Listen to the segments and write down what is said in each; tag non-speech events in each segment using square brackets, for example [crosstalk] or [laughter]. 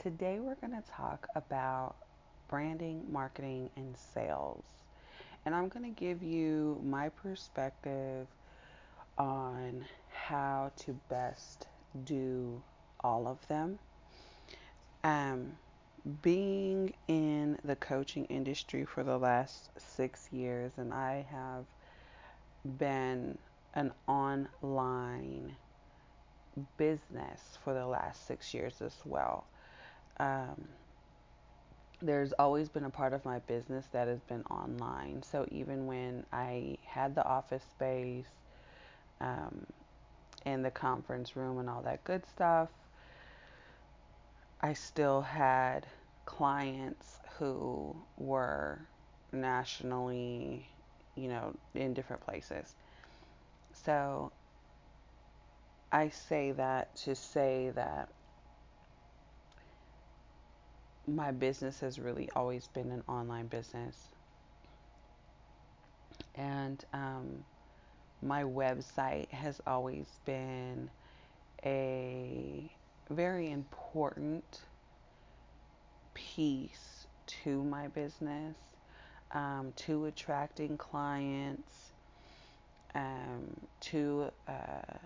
today we're going to talk about branding, marketing, and sales. And I'm going to give you my perspective on how to best do all of them. Um, being in the coaching industry for the last six years, and I have been an online business for the last six years as well. Um, there's always been a part of my business that has been online. So even when I had the office space um, and the conference room and all that good stuff, I still had clients who were nationally, you know, in different places. So I say that to say that my business has really always been an online business. And um, my website has always been a very important piece to my business, um, to attracting clients, um, to uh,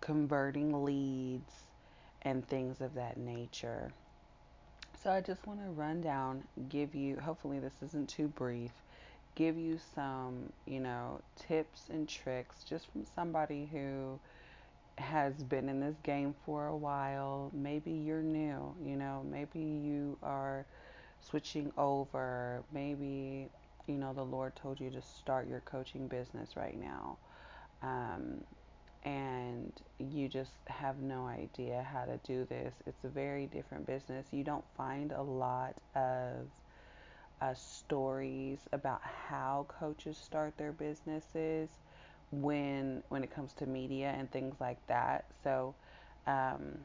converting leads, and things of that nature. So I just want to run down, give you, hopefully this isn't too brief, give you some, you know, tips and tricks just from somebody who has been in this game for a while. Maybe you're new, you know, maybe you are switching over. Maybe, you know, the Lord told you to start your coaching business right now. Um, and you just have no idea how to do this. It's a very different business. You don't find a lot of uh, stories about how coaches start their businesses when when it comes to media and things like that. So, um,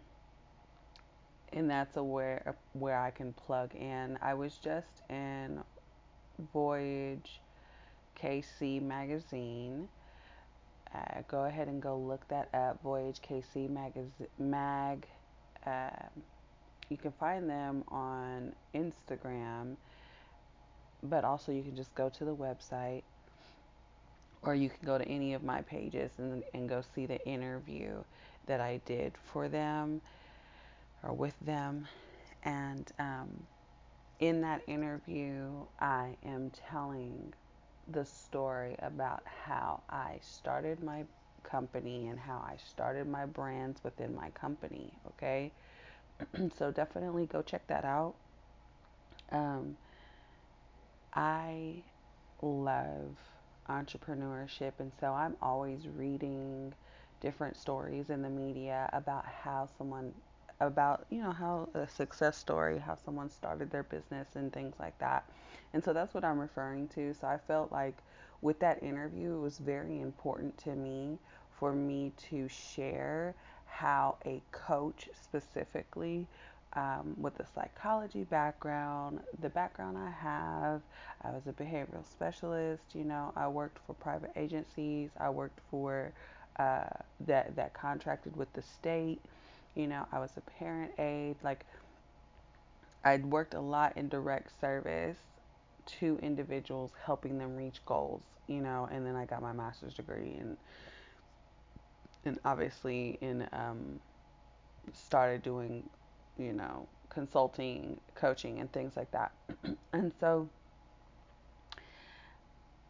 and that's a where where I can plug in. I was just in Voyage KC magazine uh, go ahead and go look that up. Voyage KC magazine mag. Uh, you can find them on Instagram, but also you can just go to the website, or you can go to any of my pages and and go see the interview that I did for them or with them, and um, in that interview, I am telling the story about how I started my company and how I started my brands within my company. Okay, [clears throat] so definitely go check that out. Um, I love entrepreneurship, and so I'm always reading different stories in the media about how someone about you know how a success story how someone started their business and things like that and so that's what i'm referring to so i felt like with that interview it was very important to me for me to share how a coach specifically um, with a psychology background, the background I have, I was a behavioral specialist. You know, I worked for private agencies. I worked for uh, that that contracted with the state. You know, I was a parent aide. Like, I'd worked a lot in direct service to individuals, helping them reach goals. You know, and then I got my master's degree and and obviously in um, started doing, you know, consulting, coaching, and things like that. [clears throat] and so,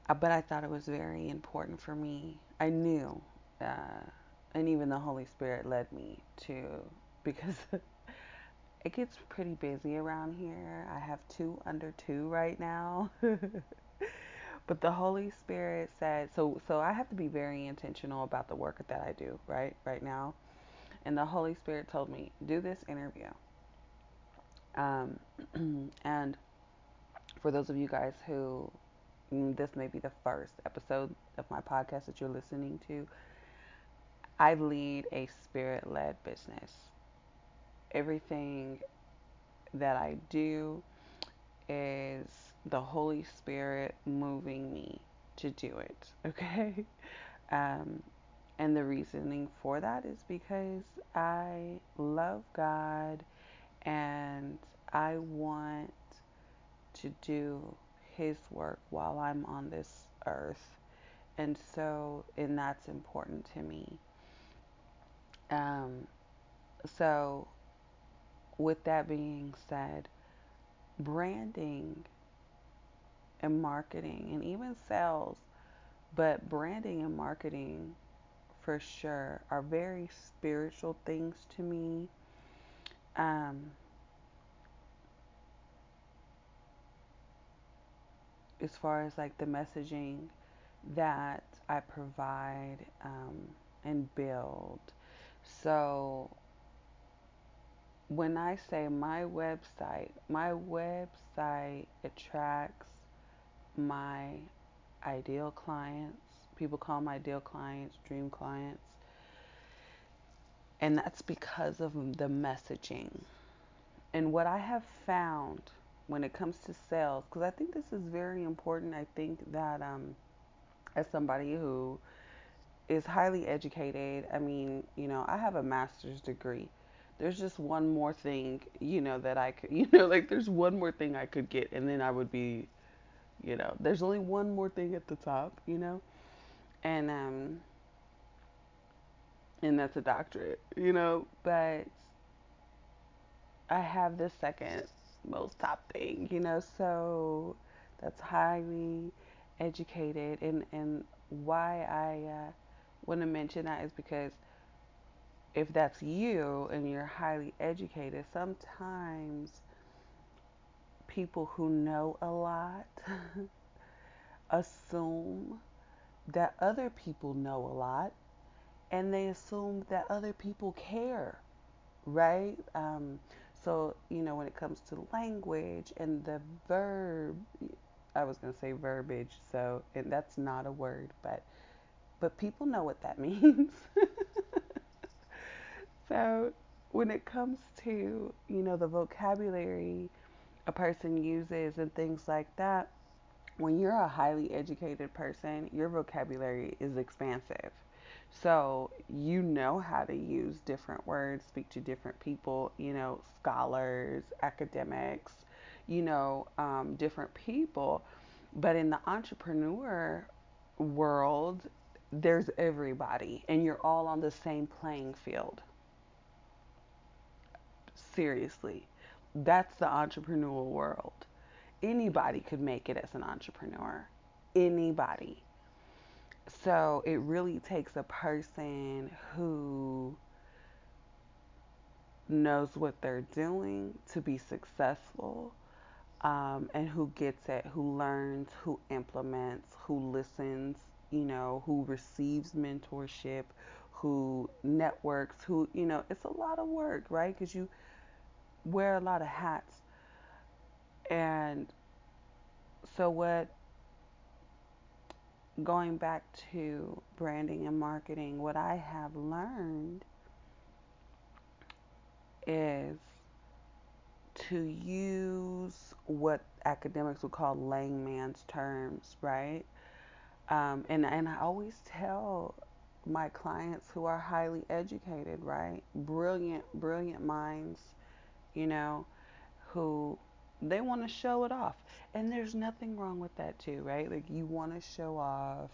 uh, but I thought it was very important for me. I knew, uh, and even the Holy Spirit led me to, because [laughs] it gets pretty busy around here. I have two under two right now. [laughs] but the Holy Spirit said so so I have to be very intentional about the work that I do, right? Right now. And the Holy Spirit told me, do this interview. Um, [clears throat] and for those of you guys who mm, this may be the first episode of my podcast that you're listening to, I lead a spirit led business. Everything that I do is the Holy Spirit moving me to do it. [laughs] Okay? Um, and the reasoning for that is because I love God And I want to do His work while I'm on this earth. And so, and that's important to me. Um, so, with that being said, branding and marketing and even sales, but branding and marketing for sure are very spiritual things to me. Um, as far as like the messaging that I provide um, and build. So when I say my website, my website attracts my ideal clients. People call my ideal clients dream clients. And that's because of the messaging. And what I have found when it comes to sales, because I think this is very important. I think that um, as somebody who is highly educated, I mean, you know, I have a master's degree. There's just one more thing, you know, that I could, [laughs] you know, like there's one more thing I could get and then I would be, you know, there's only one more thing at the top, you know? And um and that's a doctorate, you know, but I have the second most top thing, you know, so that's highly educated and and why I uh, want to mention that is because if that's you and you're highly educated, sometimes people who know a lot [laughs] assume that other people know a lot and they assume that other people care, right? Um, so, you know, when it comes to language and the verb, I was going to say verbiage, so and that's not a word, but but people know what that [laughs] means. So, when it comes to, you know, the vocabulary a person uses and things like that, when you're a highly educated person, your vocabulary is expansive. So, you know how to use different words, speak to different people, you know, scholars, academics, you know, um, different people. But in the entrepreneur world, there's everybody, and you're all on the same playing field. Seriously. That's the entrepreneurial world. Anybody could make it as an entrepreneur. Anybody. So it really takes a person who knows what they're doing to be successful um, and who gets it, who learns, who implements, who listens, you know, who receives mentorship, who networks, who, you know, it's a lot of work, right? Because you wear a lot of hats. And so, what, going back to branding and marketing, what I have learned is to use what academics would call layman's terms, right? Um, and, and I always tell my clients who are highly educated, right? Brilliant, brilliant minds, you know, who they want to show it off. And there's nothing wrong with that, too, right? Like, you want to show off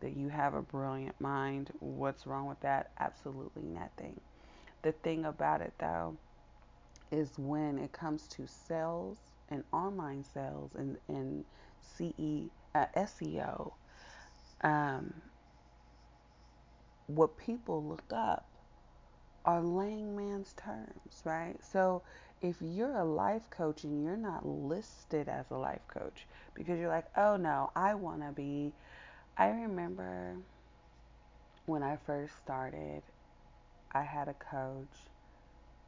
that you have a brilliant mind. What's wrong with that? Absolutely nothing. The thing about it, though, is when it comes to sales and online sales and, and CE, uh, SEO, um, what people look up are layman's terms, right? So if you're a life coach and you're not listed as a life coach because you're like, oh no, I want to be. I remember when I first started, I had a coach.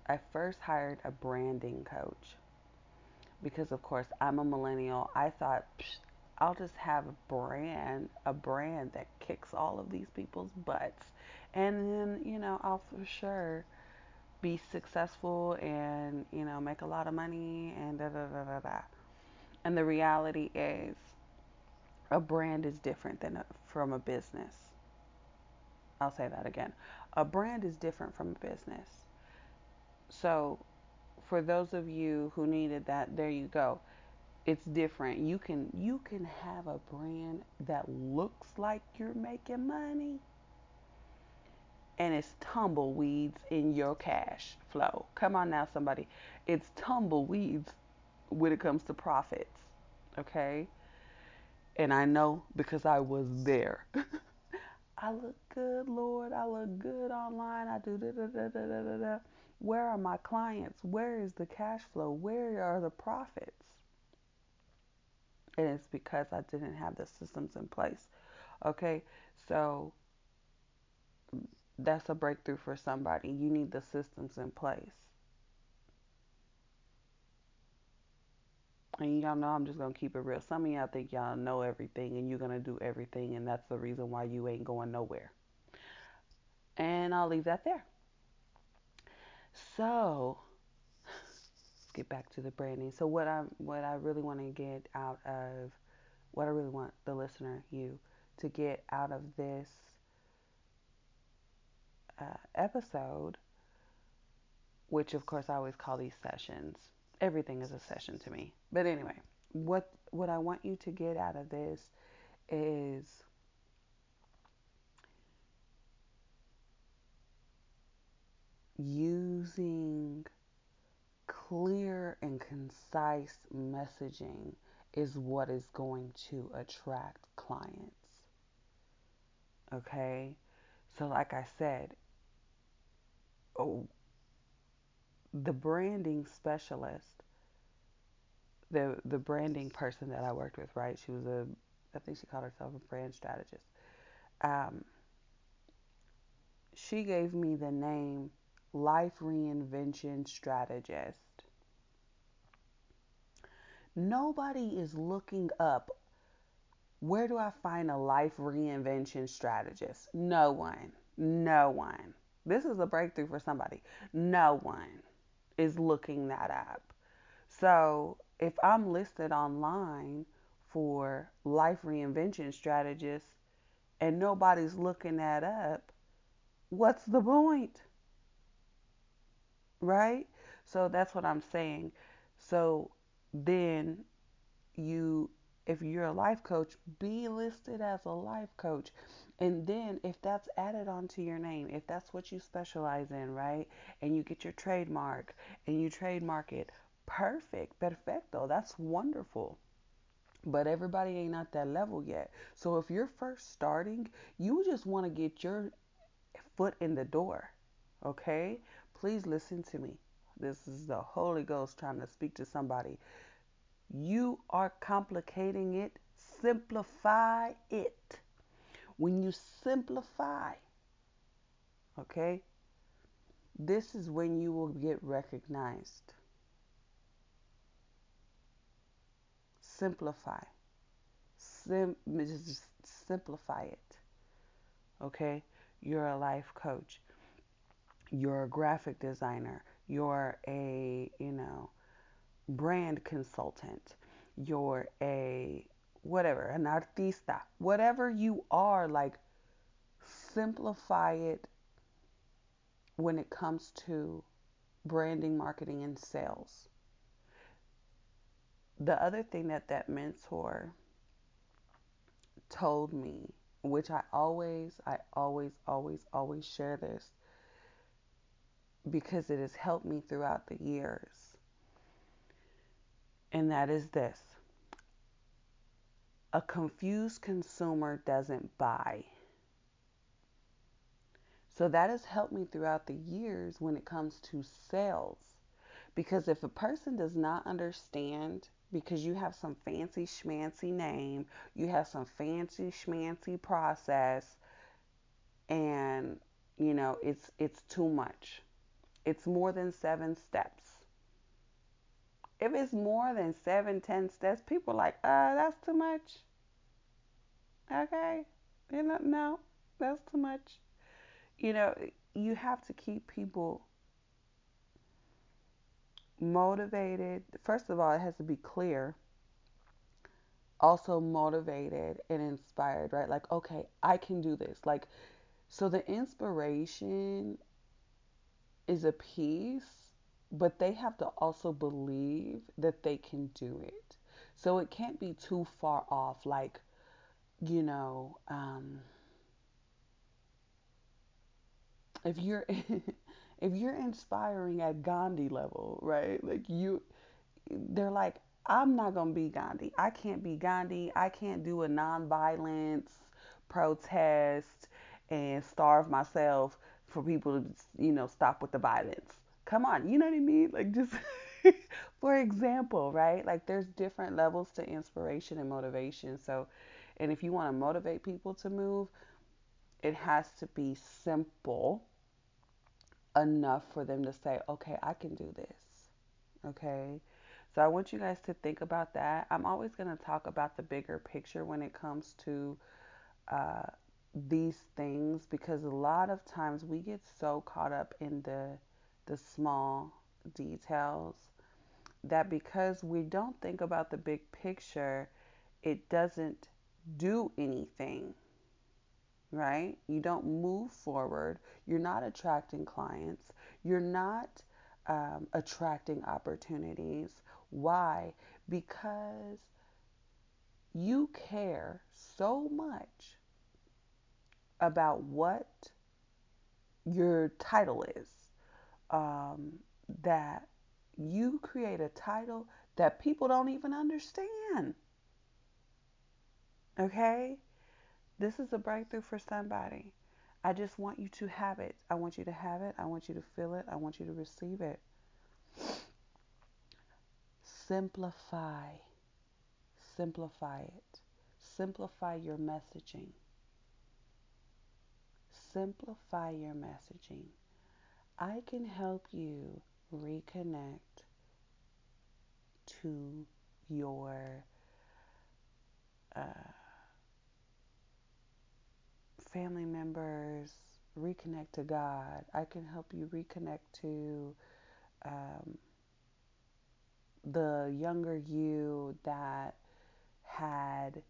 I first hired a branding coach because, of course, I'm a millennial. I thought, I'll just have a brand, a brand that kicks all of these people's butts. And then, you know, I'll for sure be successful and, you know, make a lot of money and da da da da da. And the reality is, a brand is different than a, from a business. I'll say that again. A brand is different from a business. So, for those of you who needed that, there you go. It's different. You can you can have a brand that looks like you're making money and it's tumbleweeds in your cash flow. Come on now somebody. It's tumbleweeds when it comes to profits. Okay? And I know because I was there. [laughs] I look good, Lord. I look good online. I do da da da da da da. Where are my clients? Where is the cash flow? Where are the profits? And it's because I didn't have the systems in place. Okay, so that's a breakthrough for somebody. You need the systems in place. And y'all know I'm just gonna keep it real. Some of y'all think y'all know everything and you're gonna do everything, and that's the reason why you ain't going nowhere. And I'll leave that there. So get back to the branding. So what I what I really want to get out of what I really want the listener, you, to get out of this uh, episode, which of course I always call these sessions. Everything is a session to me. But anyway, what what I want you to get out of this is using clear and concise messaging is what is going to attract clients. Okay? So, like I said, oh, the branding specialist, the the branding person that I worked with, right? She was a, I think she called herself a brand strategist. Um, she gave me the name Life Reinvention Strategist. Nobody is looking up where do I find a life reinvention strategist? No one. No one. This is a breakthrough for somebody. No one is looking that up. So if I'm listed online for life reinvention strategist and nobody's looking that up, what's the point? Right? So that's what I'm saying. So then you if you're a life coach, be listed as a life coach. And then if that's added onto your name, if that's what you specialize in, right? And you get your trademark and you trademark it, perfect, perfecto. That's wonderful. But everybody ain't at that level yet. So if you're first starting, you just want to get your foot in the door. Okay? Please listen to me. This is the Holy Ghost trying to speak to somebody. You are complicating it. Simplify it. When you simplify, okay, this is when you will get recognized. Simplify. Sim- just simplify it. Okay? You're a life coach. You're a graphic designer. You're a, you know, brand consultant, you're a whatever, an artista, whatever you are, like simplify it when it comes to branding, marketing, and sales. The other thing that that mentor told me, which I always, I always, always, always share this because it has helped me throughout the years and that is this a confused consumer doesn't buy. So that has helped me throughout the years when it comes to sales. Because if a person does not understand, because you have some fancy schmancy name, you have some fancy schmancy process, and you know it's it's too much. It's more than seven steps if it's more than seven, ten steps, people like, uh, that's too much. Okay. You know, no, that's too much. You know, you have to keep people motivated. First of all, it has to be clear. Also motivated and inspired, right? Like, okay, I can do this. Like, so the inspiration is a piece but they have to also believe that they can do it. So it can't be too far off, like, you know, um, if you're [laughs] if you're inspiring at Gandhi level, right? Like you they're like, I'm not gonna be Gandhi. I can't be Gandhi. I can't do a nonviolence protest and starve myself for people to, you know, stop with the violence. Come on, you know what I mean? Like just [laughs] for example, right? Like there's different levels to inspiration and motivation. So, and if you want to motivate people to move, it has to be simple enough for them to say, okay, I can do this. Okay. So I want you guys to think about that. I'm always going to talk about the bigger picture when it comes to uh, these things because a lot of times we get so caught up in the the small details that because we don't think about the big picture, it doesn't do anything right? You don't move forward. You're not attracting clients. You're not um, attracting opportunities. Why? Because you care so much about what your title is um, that you create a title that people don't even understand. Okay? This is a breakthrough for somebody. I just want you to have it. I want you to have it. I want you to feel it. I want you to receive it. Simplify. Simplify it. Simplify your messaging. Simplify your messaging. I can help you reconnect to your uh, family members, reconnect to God. I can help you reconnect to um, the younger you that had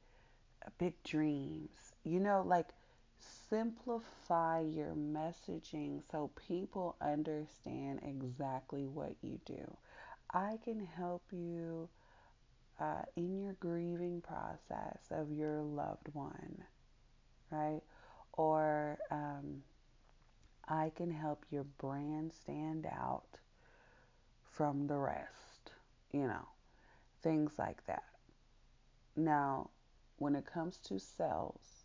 big dreams. You know, like simplify your messaging so people understand exactly what you do. I can help you uh, in your grieving process of your loved one, right? or um, I can help your brand stand out from the rest, you know, things like that. Now, when it comes to sales,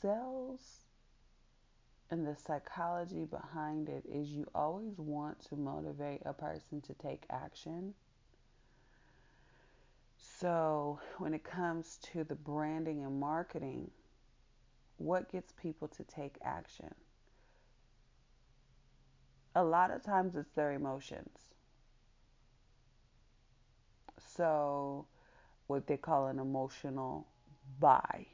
sales and the psychology behind it is you always want to motivate a person to take action. So, when it comes to the branding and marketing, what gets people to take action? A lot of times it's their emotions. So, what they call an emotional buy.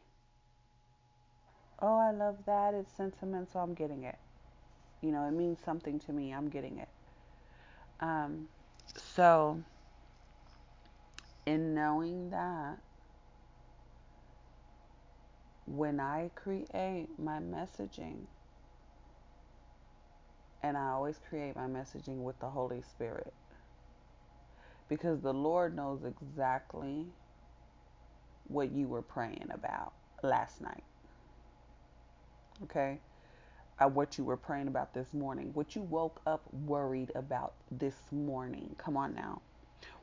Oh, I love that. It's sentimental. I'm getting it. You know, it means something to me. I'm getting it. Um, so, in knowing that, when I create my messaging, and I always create my messaging with the Holy Spirit, because the Lord knows exactly what you were praying about last night. Okay? What you were praying about this morning, what you woke up worried about this morning. Come on now.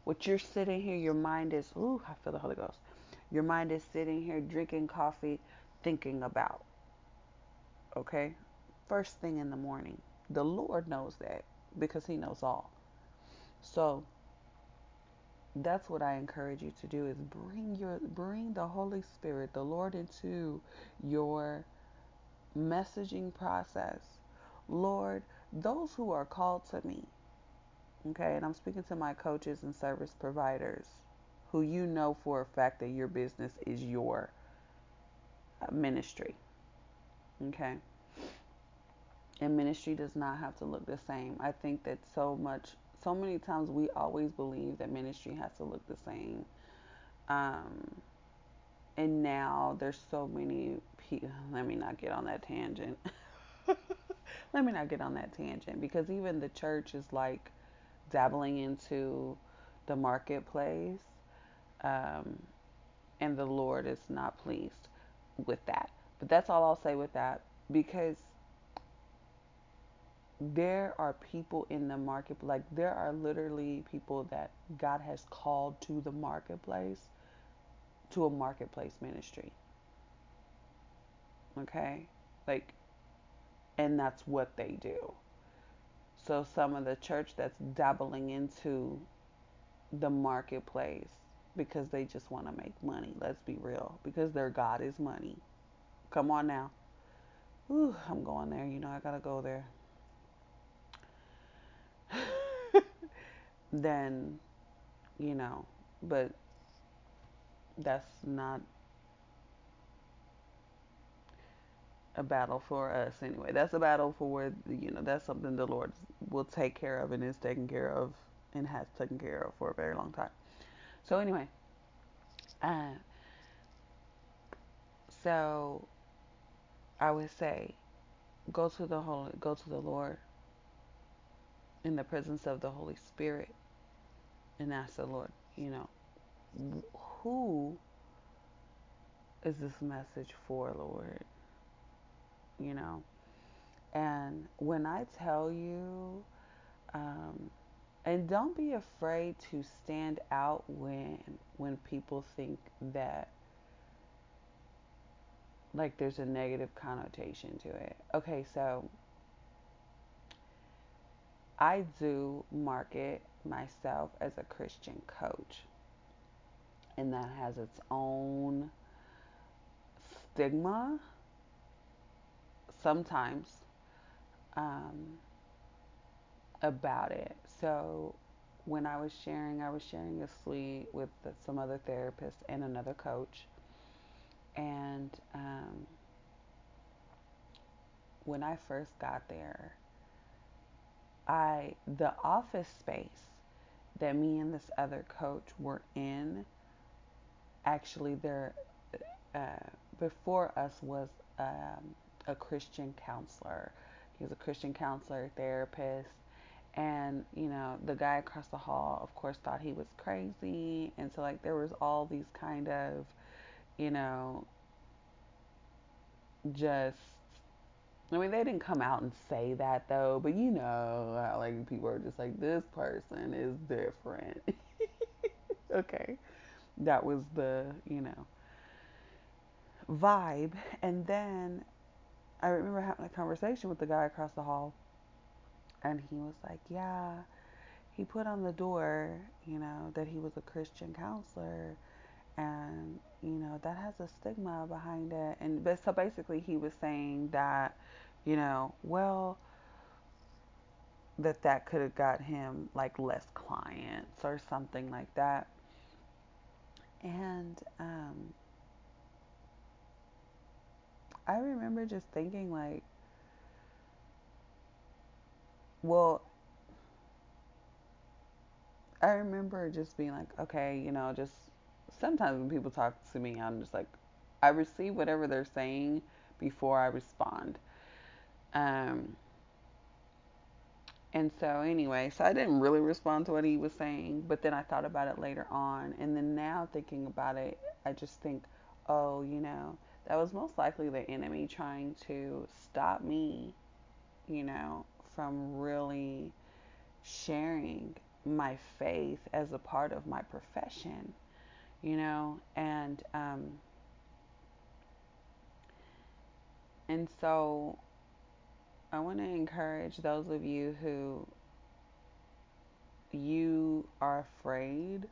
What you're sitting here, your mind is, ooh, I feel the Holy Ghost. Your mind is sitting here drinking coffee, thinking about. Okay? First thing in the morning. The Lord knows that because He knows all. So, that's what I encourage you to do is bring your bring the Holy Spirit, the Lord into your messaging process. Lord, those who are called to me, okay, and I'm speaking to my coaches and service providers who you know for a fact that your business is your uh, ministry, okay? And ministry does not have to look the same. I think that so much so many times we always believe that ministry has to look the same. Um, and now there's so many people, let me not get on that tangent. [laughs] let me not get on that tangent because even the church is like dabbling into the marketplace, um, and the Lord is not pleased with that. But that's all I'll say with that because there are people in the market, like there are literally people that God has called to the marketplace, to a marketplace ministry. Okay? Like, and that's what they do. So some of the church that's dabbling into the marketplace because they just want to make money. Let's be real. Because their God is money. Come on now. Ooh, I'm going there. You know, I got to go there. [laughs] then, you know, but that's not a battle for us anyway. That's a battle for, you know, that's something the Lord will take care of and is taking care of and has taken care of for a very long time. So, anyway, uh, so I would say go to the Holy, go to the Lord in the presence of the Holy Spirit and ask the Lord, you know, who is this message for, Lord? You know, and when I tell you, um, and don't be afraid to stand out when when people think that like there's a negative connotation to it. Okay, so I do market myself as a Christian coach, and that has its own stigma sometimes um, about it. So when I was sharing, I was sharing a suite with some other therapists and another coach. And um, when I first got there, I the office space that me and this other coach were in actually there uh, before us was um, a Christian counselor. He was a Christian counselor, therapist, and you know the guy across the hall, of course, thought he was crazy, and so like there was all these kind of, you know, just. I mean, they didn't come out and say that though, but you know like people are just like this person is different. [laughs] okay, that was the you know vibe, and then I remember having a conversation with the guy across the hall, and he was like, Yeah, he put on the door, you know, that he was a Christian counselor, and, you know, that has a stigma behind it. And but so basically, he was saying that, you know, well, that that could have got him like less clients or something like that. And um, I remember just thinking, like, well, I remember just being like, okay, you know, just sometimes when people talk to me, I'm just like, I receive whatever they're saying before I respond. Um, and so, anyway, so I didn't really respond to what he was saying, but then I thought about it later on. And then now thinking about it, I just think, oh, you know, that was most likely the enemy trying to stop me, you know, from really sharing my faith as a part of my profession, you know, and um, and so I want to encourage those of you who you are afraid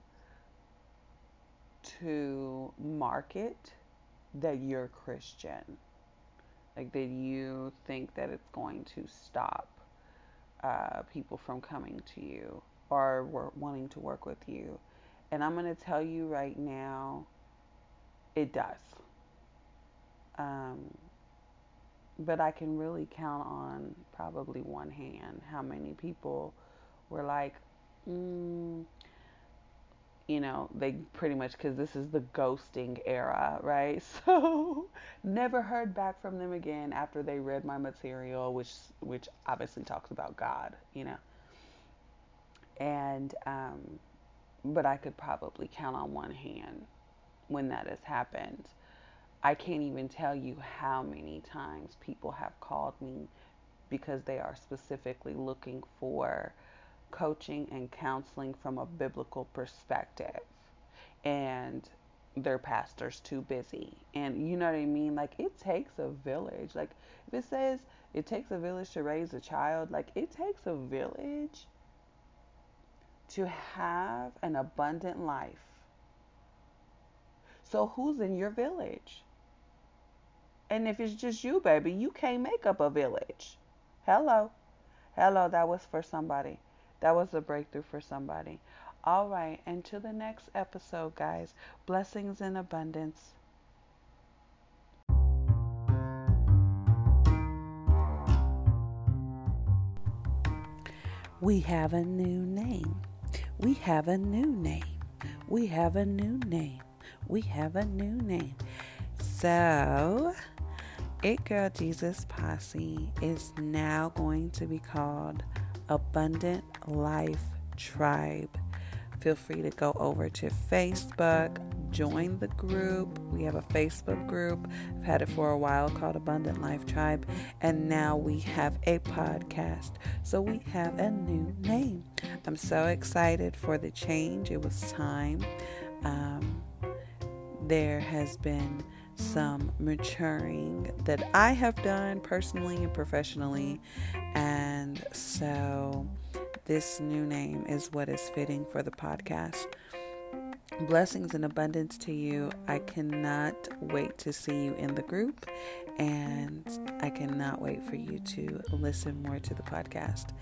to market that you're Christian, like that you think that it's going to stop uh, people from coming to you or wanting to work with you. And I'm going to tell you right now, it does. Um, but I can really count on probably one hand how many people were like, mm, you know, they pretty much, because this is the ghosting era, right? [laughs] So never heard back from them again after they read my material, which, which obviously talks about God, you know. And, um, but I could probably count on one hand when that has happened. I can't even tell you how many times people have called me because they are specifically looking for coaching and counseling from a biblical perspective. And their pastor's too busy. And you know what I mean? Like, it takes a village. Like, if it says it takes a village to raise a child, like, it takes a village to have an abundant life. So, who's in your village? And if it's just you, baby, you can't make up a village. Hello. Hello, that was for somebody. That was a breakthrough for somebody. All right, and to the next episode, guys. Blessings in abundance. We have a new name. We have a new name. We have a new name. We have a new name. So, It Girl Jesus Posse is now going to be called Abundant Life Tribe. Feel free to go over to Facebook, join the group. We have a Facebook group. I've had it for a while called Abundant Life Tribe. And now we have a podcast. So we have a new name. I'm so excited for the change. It was time. Um, there has been some maturing that I have done personally and professionally. And so this new name is what is fitting for the podcast. Blessings and abundance to you. I cannot wait to see you in the group, and I cannot wait for you to listen more to the podcast.